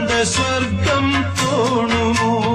ആനന്ദ സ്വർഗം തോണുമോ?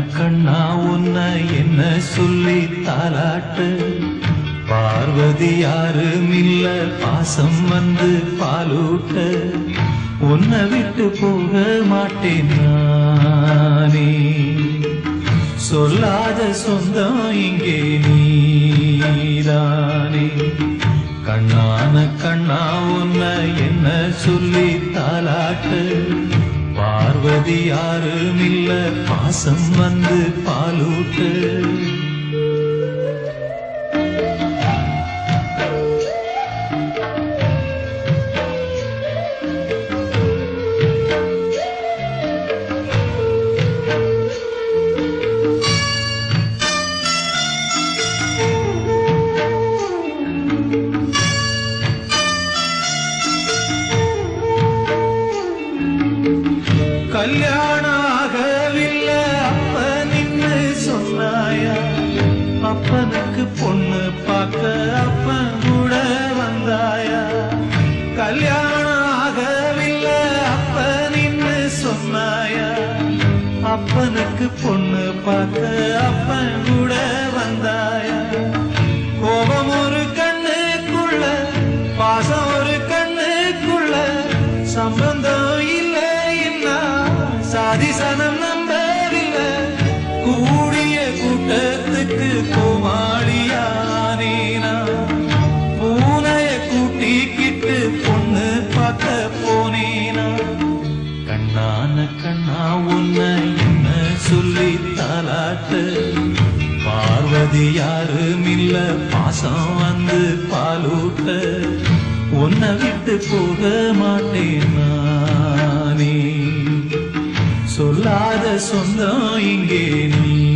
கண்ணா உன்னை என்ன சொல்லி தாலாட்டு பார்வதி யாரும் இல்ல பாசம் வந்து பாலூட்ட. உன்னை விட்டு போக மாட்டேன் நானே. சொல்லாத சொந்தம் இங்கே நீதானே. கண்ணான கண்ணா உன்னை என்ன சொல்லி தாலாட்டு பார்வதி யாரும் இல்ல பாசம் வந்து பாலூட்டு. அப்பனுக்கு பொண்ணு பார்க்க அப்பன் கூட வந்தாயா? கோபம் ஒரு கண்ணுக்குள்ள பாசம் ஒரு கண்ணுக்குள்ள சம்பந்தம் இல்லைன்னா சாதி சனம் நம்பவில்லை. கூடிய கூட்டத்துக்கு கோமாளியானேனா பூனைய கூட்டிக்கிட்டு பொண்ணு பார்க்க சொல்லி தாலாட்டு. பார்வதி யாரும் இல்ல பாசம் வந்து பாலூட்ட. உன்னை விட்டு போக மாட்டேன் நானே. சொல்லாத சொந்தம் இங்கே நீ.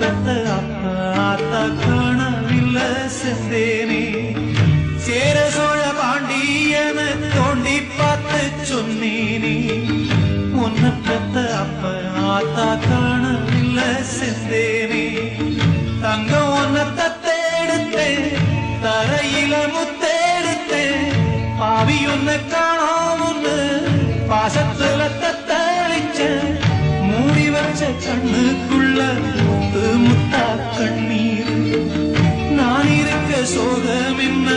உன்னை அப்பா ஆத்தா காணவில்லை செந்தேனே. சேர சோழ பாண்டியன தோண்டி பார்த்து சொன்னேனே. உன்னை பெத்த அப்பா ஆத்தா காணவில்லை செந்தேனே. தங்கம் உன்னை தத்தெடுத்தேன் தரையில முத்தெடுத்தேன் பாவி உன்னை காணோம்னு பாசத்துல தத்தளிச்சேன். மூடி கண்ணுக்குள்ள முத்து முத்தா கண்ணீர். நான் இருக்க சோகம் என்ன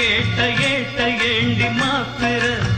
கேட்ட ஏட்ட ஏண்டி மாத்துற